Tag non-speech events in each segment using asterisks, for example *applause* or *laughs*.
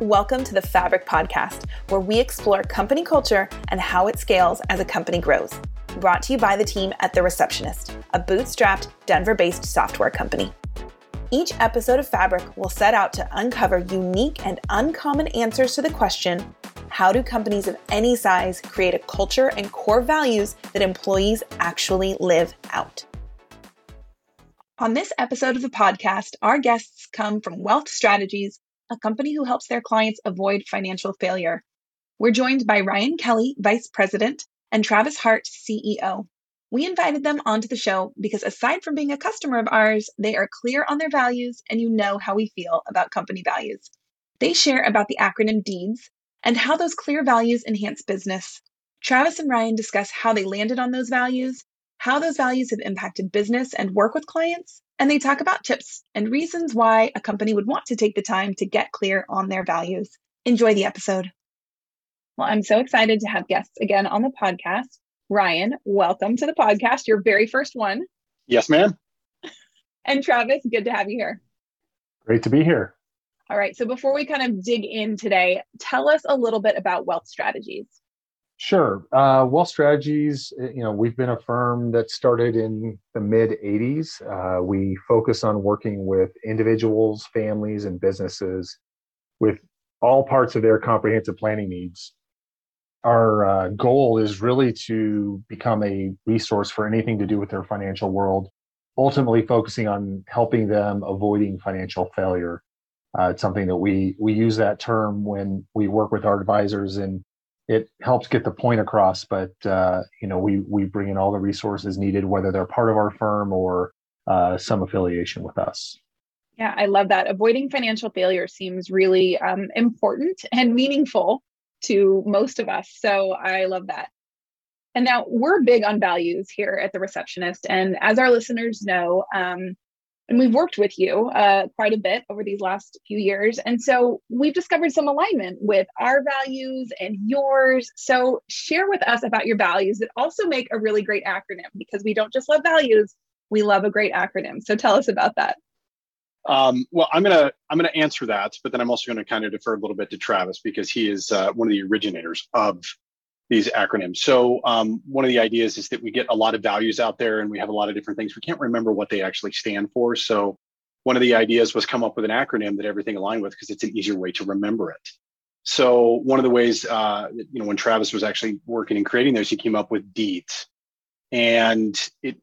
Welcome to the Fabric Podcast, where we explore company culture and how it scales as a company grows. Brought to you by the team at The Receptionist, a bootstrapped, Denver based software company. Each episode of Fabric will set out to uncover unique and uncommon answers to the question how do companies of any size create a culture and core values that employees actually live out? On this episode of the podcast, our guests come from Wealth Strategies, a company who helps their clients avoid financial failure. We're joined by Ryan Kelly, Vice President, and Travis Hart, CEO. We invited them onto the show because aside from being a customer of ours, they are clear on their values and you know how we feel about company values. They share about the acronym DEEDS and how those clear values enhance business. Travis and Ryan discuss how they landed on those values how those values have impacted business and work with clients, and they talk about tips and reasons why a company would want to take the time to get clear on their values. Enjoy the episode. Well, I'm so excited to have guests again on the podcast. Ryan, welcome to the podcast, your very first one. Yes, ma'am. And Travis, good to have you here. Great to be here. All right. So before we kind of dig in today, tell us a little bit about wealth strategies. Sure. Uh, Wealth Strategies, eh, you know, we've been a firm that started in the mid 80s. Uh, we focus on working with individuals, families, and businesses with all parts of their comprehensive planning needs. Our uh, goal is really to become a resource for anything to do with their financial world, ultimately focusing on helping them avoiding financial failure. Uh, it's something that we we use that term when we work with our advisors and it helps get the point across but uh, you know we we bring in all the resources needed whether they're part of our firm or uh, some affiliation with us. Yeah i love that. Avoiding financial failure seems really um, important and meaningful to most of us so i love that. And now we're big on values here at the receptionist and as our listeners know um, and we've worked with you uh, quite a bit over these last few years. And so we've discovered some alignment with our values and yours. So share with us about your values that also make a really great acronym because we don't just love values, we love a great acronym. So tell us about that. Um, well, I'm gonna I'm gonna answer that, but then I'm also to kind of defer a little bit to Travis because he is uh, one of the originators of these acronyms. So um, one of the ideas is that we get a lot of values out there and we have a lot of different things. We can't remember what they actually stand for. So one of the ideas was come up with an acronym that everything aligned with because it's an easier way to remember it. So one of the ways, uh, you know, when Travis was actually working and creating those, he came up with deeds, and it,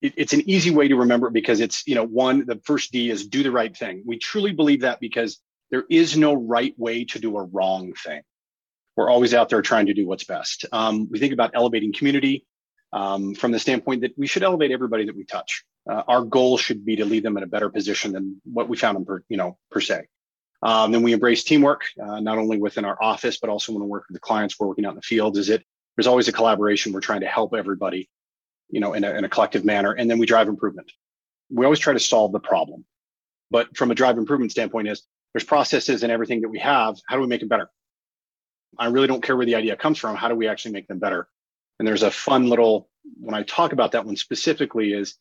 it it's an easy way to remember it because it's you know one the first D is do the right thing. We truly believe that because there is no right way to do a wrong thing we're always out there trying to do what's best. Um, we think about elevating community um, from the standpoint that we should elevate everybody that we touch. Uh, our goal should be to leave them in a better position than what we found them per, you know, per se. Um, then we embrace teamwork, uh, not only within our office, but also when we work with the clients, we're working out in the field. Is it there's always a collaboration. We're trying to help everybody, you know, in a, in a collective manner, and then we drive improvement. We always try to solve the problem, but from a drive improvement standpoint, is there's processes and everything that we have. How do we make it better? I really don't care where the idea comes from. How do we actually make them better? And there's a fun little when I talk about that one specifically is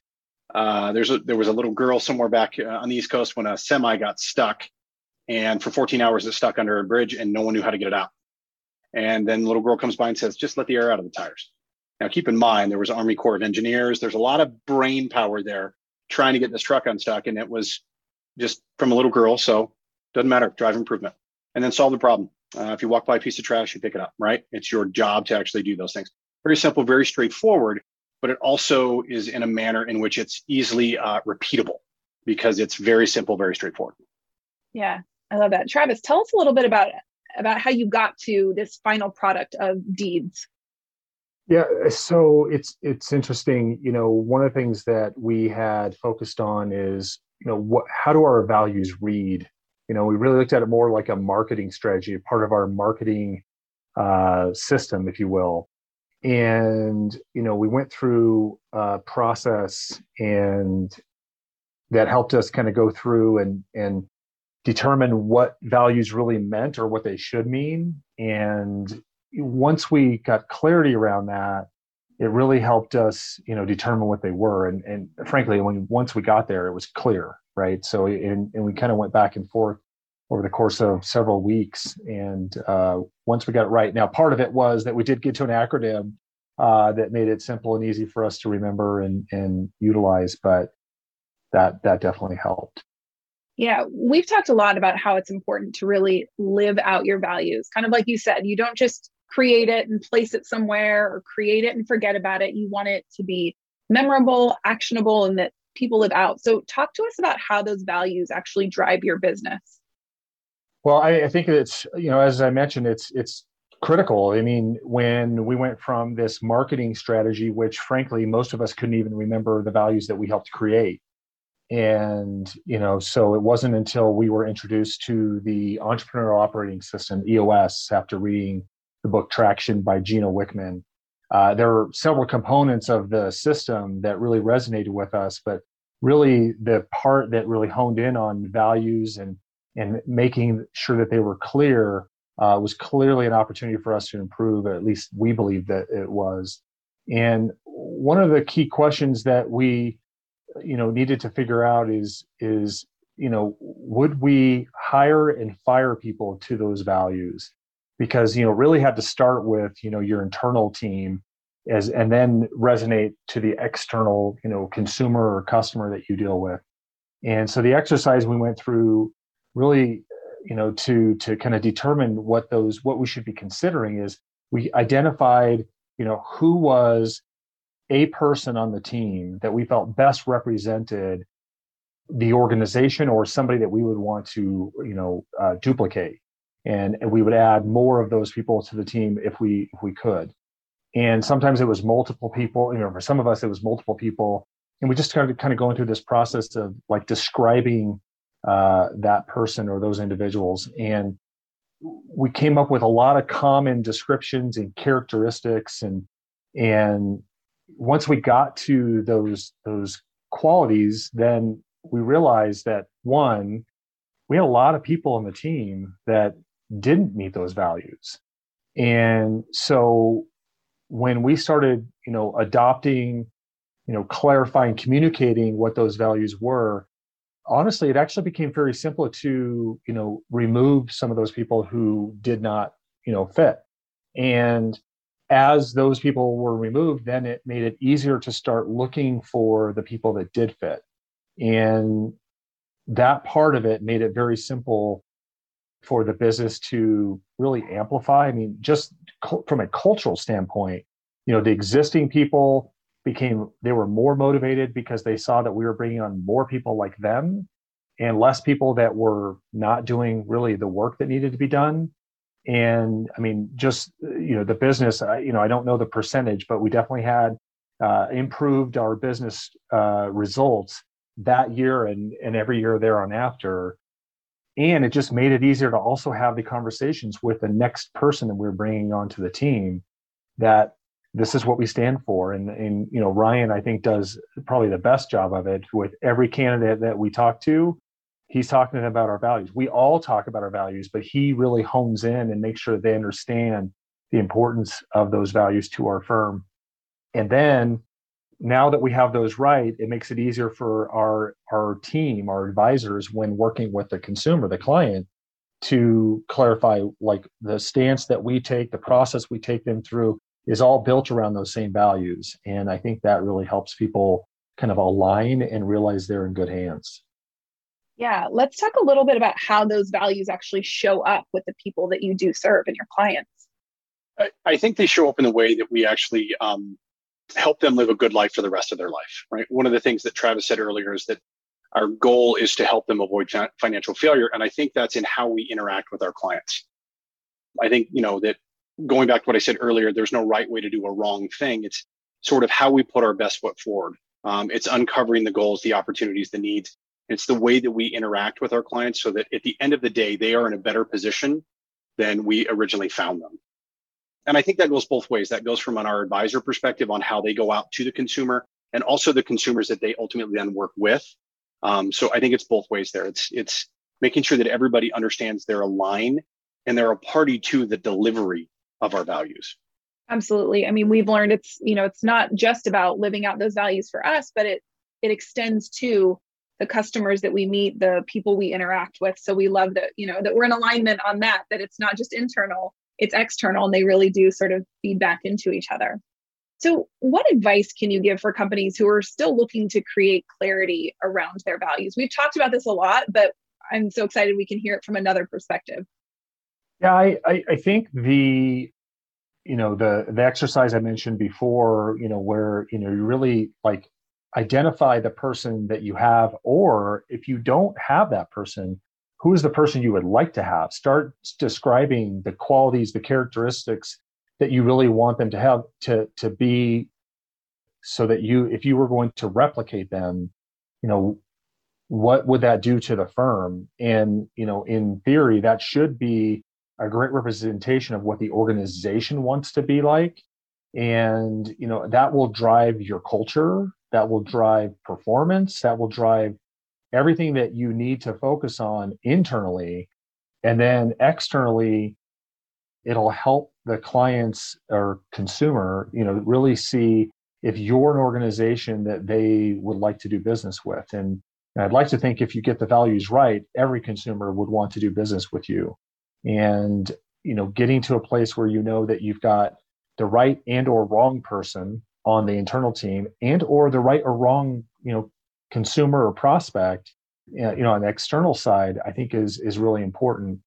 uh, there's a, there was a little girl somewhere back uh, on the East Coast when a semi got stuck, and for 14 hours it stuck under a bridge and no one knew how to get it out. And then the little girl comes by and says, "Just let the air out of the tires." Now keep in mind there was Army Corps of Engineers. There's a lot of brain power there trying to get this truck unstuck, and it was just from a little girl. So doesn't matter. Drive improvement, and then solve the problem. Uh, if you walk by a piece of trash, you pick it up, right? It's your job to actually do those things. Very simple, very straightforward, but it also is in a manner in which it's easily uh, repeatable because it's very simple, very straightforward. Yeah, I love that. Travis, tell us a little bit about about how you got to this final product of deeds. Yeah, so it's it's interesting. You know, one of the things that we had focused on is you know what how do our values read you know we really looked at it more like a marketing strategy part of our marketing uh, system if you will. And you know we went through a process and that helped us kind of go through and and determine what values really meant or what they should mean. And once we got clarity around that it really helped us you know determine what they were. And and frankly when once we got there it was clear right so and, and we kind of went back and forth over the course of several weeks. And uh, once we got it right, now part of it was that we did get to an acronym uh, that made it simple and easy for us to remember and, and utilize, but that that definitely helped. Yeah, we've talked a lot about how it's important to really live out your values. Kind of like you said, you don't just create it and place it somewhere or create it and forget about it. You want it to be memorable, actionable, and that people live out. So, talk to us about how those values actually drive your business. Well, I, I think it's you know, as I mentioned, it's it's critical. I mean, when we went from this marketing strategy, which frankly most of us couldn't even remember the values that we helped create, and you know, so it wasn't until we were introduced to the entrepreneurial operating system EOS after reading the book Traction by Gino Wickman. Uh, there are several components of the system that really resonated with us, but really the part that really honed in on values and and making sure that they were clear uh, was clearly an opportunity for us to improve. At least we believe that it was. And one of the key questions that we, you know, needed to figure out is is you know would we hire and fire people to those values? Because you know really had to start with you know your internal team as and then resonate to the external you know consumer or customer that you deal with. And so the exercise we went through really you know to to kind of determine what those what we should be considering is we identified you know who was a person on the team that we felt best represented the organization or somebody that we would want to you know uh, duplicate and, and we would add more of those people to the team if we if we could. And sometimes it was multiple people you know for some of us it was multiple people. And we just kind of kind of going through this process of like describing uh, that person or those individuals. And we came up with a lot of common descriptions and characteristics. And and once we got to those those qualities then we realized that one we had a lot of people on the team that didn't meet those values and so when we started you know adopting you know clarifying communicating what those values were honestly, it actually became very simple to, you know, remove some of those people who did not, you know, fit. And as those people were removed, then it made it easier to start looking for the people that did fit. And that part of it made it very simple for the business to really amplify. I mean, just from a cultural standpoint, you know, the existing people became they were more motivated because they saw that we were bringing on more people like them and less people that were not doing really the work that needed to be done and i mean just you know the business I, you know i don't know the percentage but we definitely had uh, improved our business uh, results that year and and every year there on after and it just made it easier to also have the conversations with the next person that we we're bringing onto the team that this is what we stand for. And and you know ryan i think does probably the best job of it with every candidate that we talk to. He's talking about our values. We all talk about our values but he really hones in and makes sure they understand the importance of those values to our firm. And then now that we have those right it makes it easier for our our team our advisors when working with the consumer the client to clarify like the stance that we take the process we take them through is all built around those same values. And I think that really helps people kind of align and realize they're in good hands. Yeah, let's talk a little bit about how those values actually show up with the people that you do serve and your clients. I, I think they show up in the way that we actually um, help them live a good life for the rest of their life, right? One of the things that Travis said earlier is that our goal is to help them avoid financial failure. And I think that's in how we interact with our clients. I think, you know, that going back to what I said earlier, there's no right way to do a wrong thing. It's sort of how we put our best foot forward. Um, it's uncovering the goals, the opportunities, the needs. It's the way that we interact with our clients so that at the end of the day, they are in a better position than we originally found them. And I think that goes both ways. That goes from on our advisor perspective on how they go out to the consumer and also the consumers that they ultimately then work with. Um, so I think it's both ways there. It's it's making sure that everybody understands they're aligned and they're a party to the delivery of our values absolutely i mean we've learned it's you know it's not just about living out those values for us but it it extends to the customers that we meet, the people we interact with. So we love that, you know, that we're in alignment on that, that it's not just internal, it's external, and they really do sort of feed back into each other. So, what advice can you give for companies who are still looking to create clarity around their values? We've talked about this a lot, but I'm so excited we can hear it from another perspective. Yeah, I, I, I think the you know the the exercise I mentioned before, you know, where you know you really like identify the person that you have, or if you don't have that person, who is the person you would like to have? Start describing the qualities, the characteristics that you really want them to have to to be so that you if you were going to replicate them you know what would that do to the firm and you know in theory that should be a great representation of what the organization wants to be like and you know that will drive your culture that will drive performance that will drive everything that you need to focus on internally and then externally it'll help the clients or consumer you know really see if you're an organization that they would like to do business with. And, and i'd like to think if you get the values right every consumer would want to do business with you. And you know getting to a place where you know that you've got the right and or wrong person on the internal team and or the right or wrong you know consumer or prospect you know on the external side i think is is really important.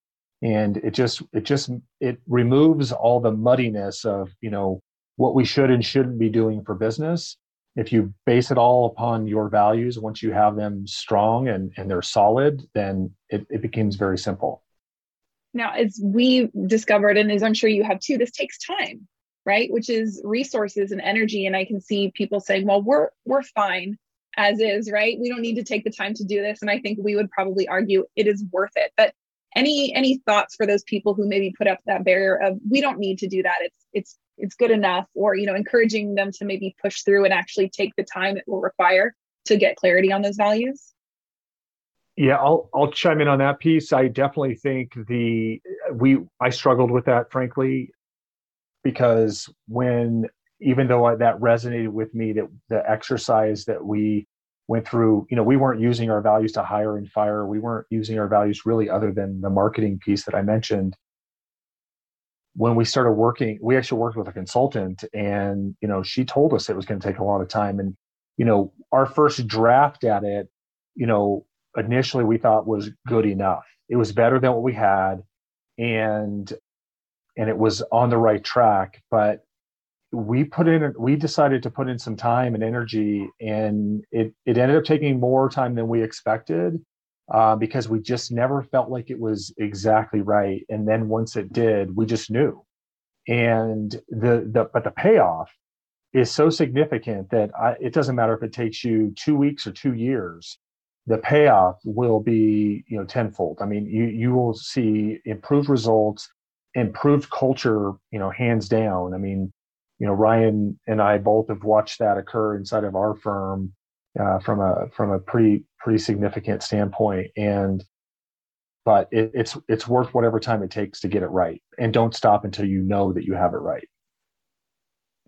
And it just it just it removes all the muddiness of you know what we should and shouldn't be doing for business. If you base it all upon your values once you have them strong and and they're solid then it, it becomes very simple. Now as we discovered and as i'm sure you have too this takes time right? Which is resources and energy. And i can see people saying well we're we're fine as is right? We don't need to take the time to do this. And i think we would probably argue it is worth it. But any any thoughts for those people who maybe put up that barrier of we don't need to do that. It's it's it's good enough or you know encouraging them to maybe push through and actually take the time it will require to get clarity on those values? Yeah i'll i'll chime in on that piece. I definitely think the we i struggled with that frankly because when even though I, that resonated with me that the exercise that we went through you know we weren't using our values to hire and fire. We weren't using our values really other than the marketing piece that i mentioned. When we started working we actually worked with a consultant and you know she told us it was going to take a lot of time. And you know our first draft at it you know initially we thought was good enough. It was better than what we had and and it was on the right track but we put in we decided to put in some time and energy and it it ended up taking more time than we expected uh, because we just never felt like it was exactly right. And then once it did we just knew. And the the but the payoff is so significant that I, it doesn't matter if it takes you two weeks or two years the payoff will be you know tenfold. I mean you you will see improved results improved culture you know hands down. I mean you know Ryan and I both have watched that occur inside of our firm uh, from a from a pretty pretty significant standpoint. And but it, it's it's worth whatever time it takes to get it right. And don't stop until you know that you have it right.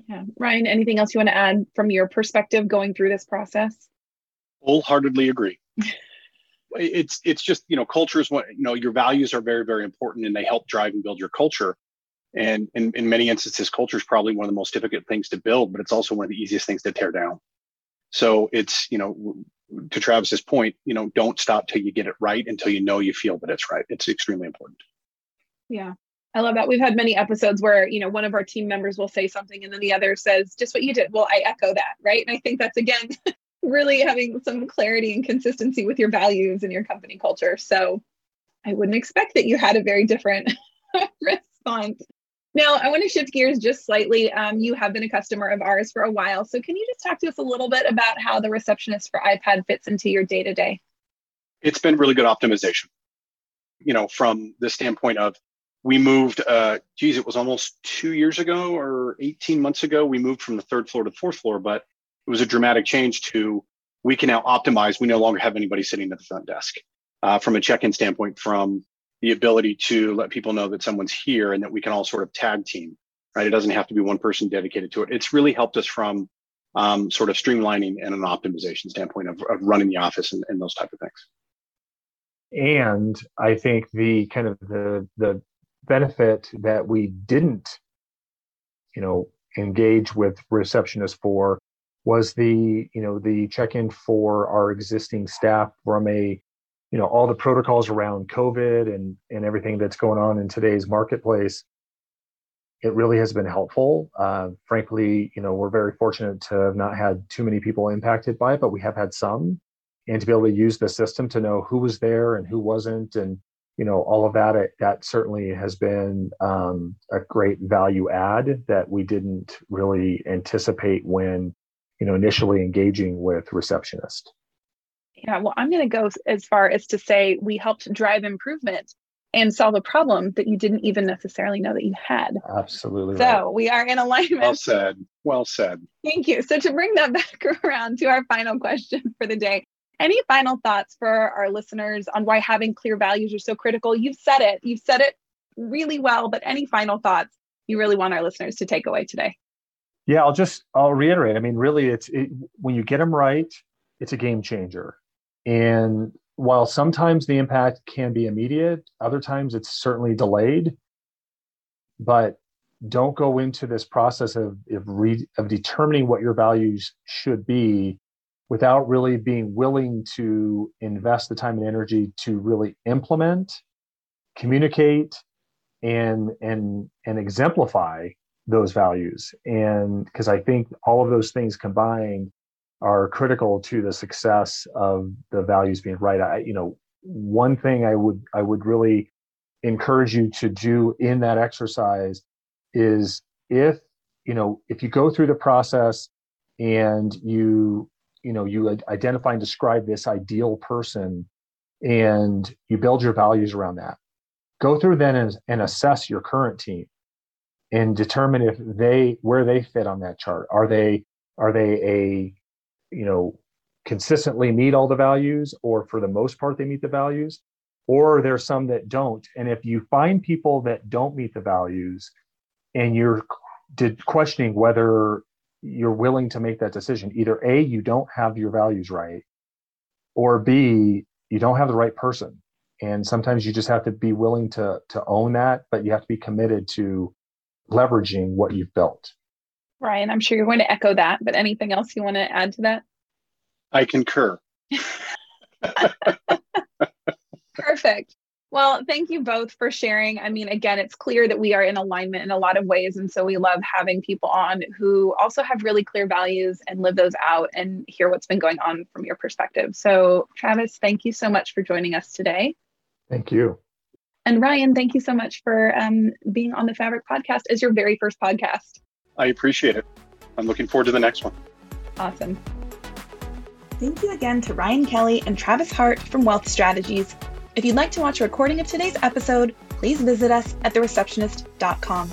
Yeah. Ryan anything else you want to add from your perspective going through this process? Wholeheartedly agree. *laughs* It's it's just you know culture is what you know your values are very very important and they help drive and build your culture and in, in many instances, culture is probably one of the most difficult things to build, but it's also one of the easiest things to tear down. So it's, you know, to Travis's point, you know, don't stop till you get it right until you know you feel that it's right. It's extremely important. Yeah. I love that. We've had many episodes where, you know, one of our team members will say something and then the other says, just what you did. Well, I echo that. Right. And I think that's again, *laughs* really having some clarity and consistency with your values and your company culture. So I wouldn't expect that you had a very different *laughs* response. Now, I want to shift gears just slightly. Um, you have been a customer of ours for a while. So, can you just talk to us a little bit about how the receptionist for iPad fits into your day to day? It's been really good optimization. You know, from the standpoint of we moved, uh, geez, it was almost two years ago or 18 months ago. We moved from the third floor to the fourth floor, but it was a dramatic change to we can now optimize. We no longer have anybody sitting at the front desk. Uh, from a check in standpoint, from the ability to let people know that someone's here and that we can all sort of tag team, right? It doesn't have to be one person dedicated to it. It's really helped us from um, sort of streamlining and an optimization standpoint of, of running the office and, and those type of things. And I think the kind of the the benefit that we didn't, you know, engage with receptionists for was the you know the check-in for our existing staff from a you know all the protocols around covid and and everything that's going on in today's marketplace it really has been helpful. Uh, frankly you know we're very fortunate to have not had too many people impacted by it but we have had some. And to be able to use the system to know who was there and who wasn't and you know all of that that certainly has been um, a great value add that we didn't really anticipate when you know initially engaging with receptionist yeah well i'm going to go as far as to say we helped drive improvement and solve a problem that you didn't even necessarily know that you had. Absolutely so right. we are in alignment. Well said. Well said. Thank you. So to bring that *laughs* back around to our final question for the day any final thoughts for our listeners on why having clear values are so critical? You've said it. You've said it really well but any final thoughts you really want our listeners to take away today? Yeah, I'll just I'll reiterate. I mean, really, it's it, when you get them right, it's a game changer. And while sometimes the impact can be immediate, other times it's certainly delayed. But don't go into this process of of, re, of determining what your values should be without really being willing to invest the time and energy to really implement, communicate, and and and exemplify those values. And because I think all of those things combined are critical to the success of the values being right. I, you know, one thing I would I would really encourage you to do in that exercise is if you know if you go through the process and you you know you identify and describe this ideal person and you build your values around that go through then and, and assess your current team and determine if they where they fit on that chart are they are they a you know consistently meet all the values or for the most part they meet the values or there's some that don't and if you find people that don't meet the values and you're did questioning whether you're willing to make that decision either a you don't have your values right or b you don't have the right person and sometimes you just have to be willing to to own that but you have to be committed to leveraging what you've built. Ryan, I'm sure you're going to echo that, but anything else you want to add to that? I concur. *laughs* Perfect. Well, thank you both for sharing. I mean, again, it's clear that we are in alignment in a lot of ways. And so we love having people on who also have really clear values and live those out and hear what's been going on from your perspective. So, Travis, thank you so much for joining us today. Thank you. And Ryan, thank you so much for um, being on the Fabric podcast as your very first podcast. I appreciate it. I'm looking forward to the next one. Awesome. Thank you again to Ryan Kelly and Travis Hart from Wealth Strategies. If you'd like to watch a recording of today's episode, please visit us at thereceptionist.com.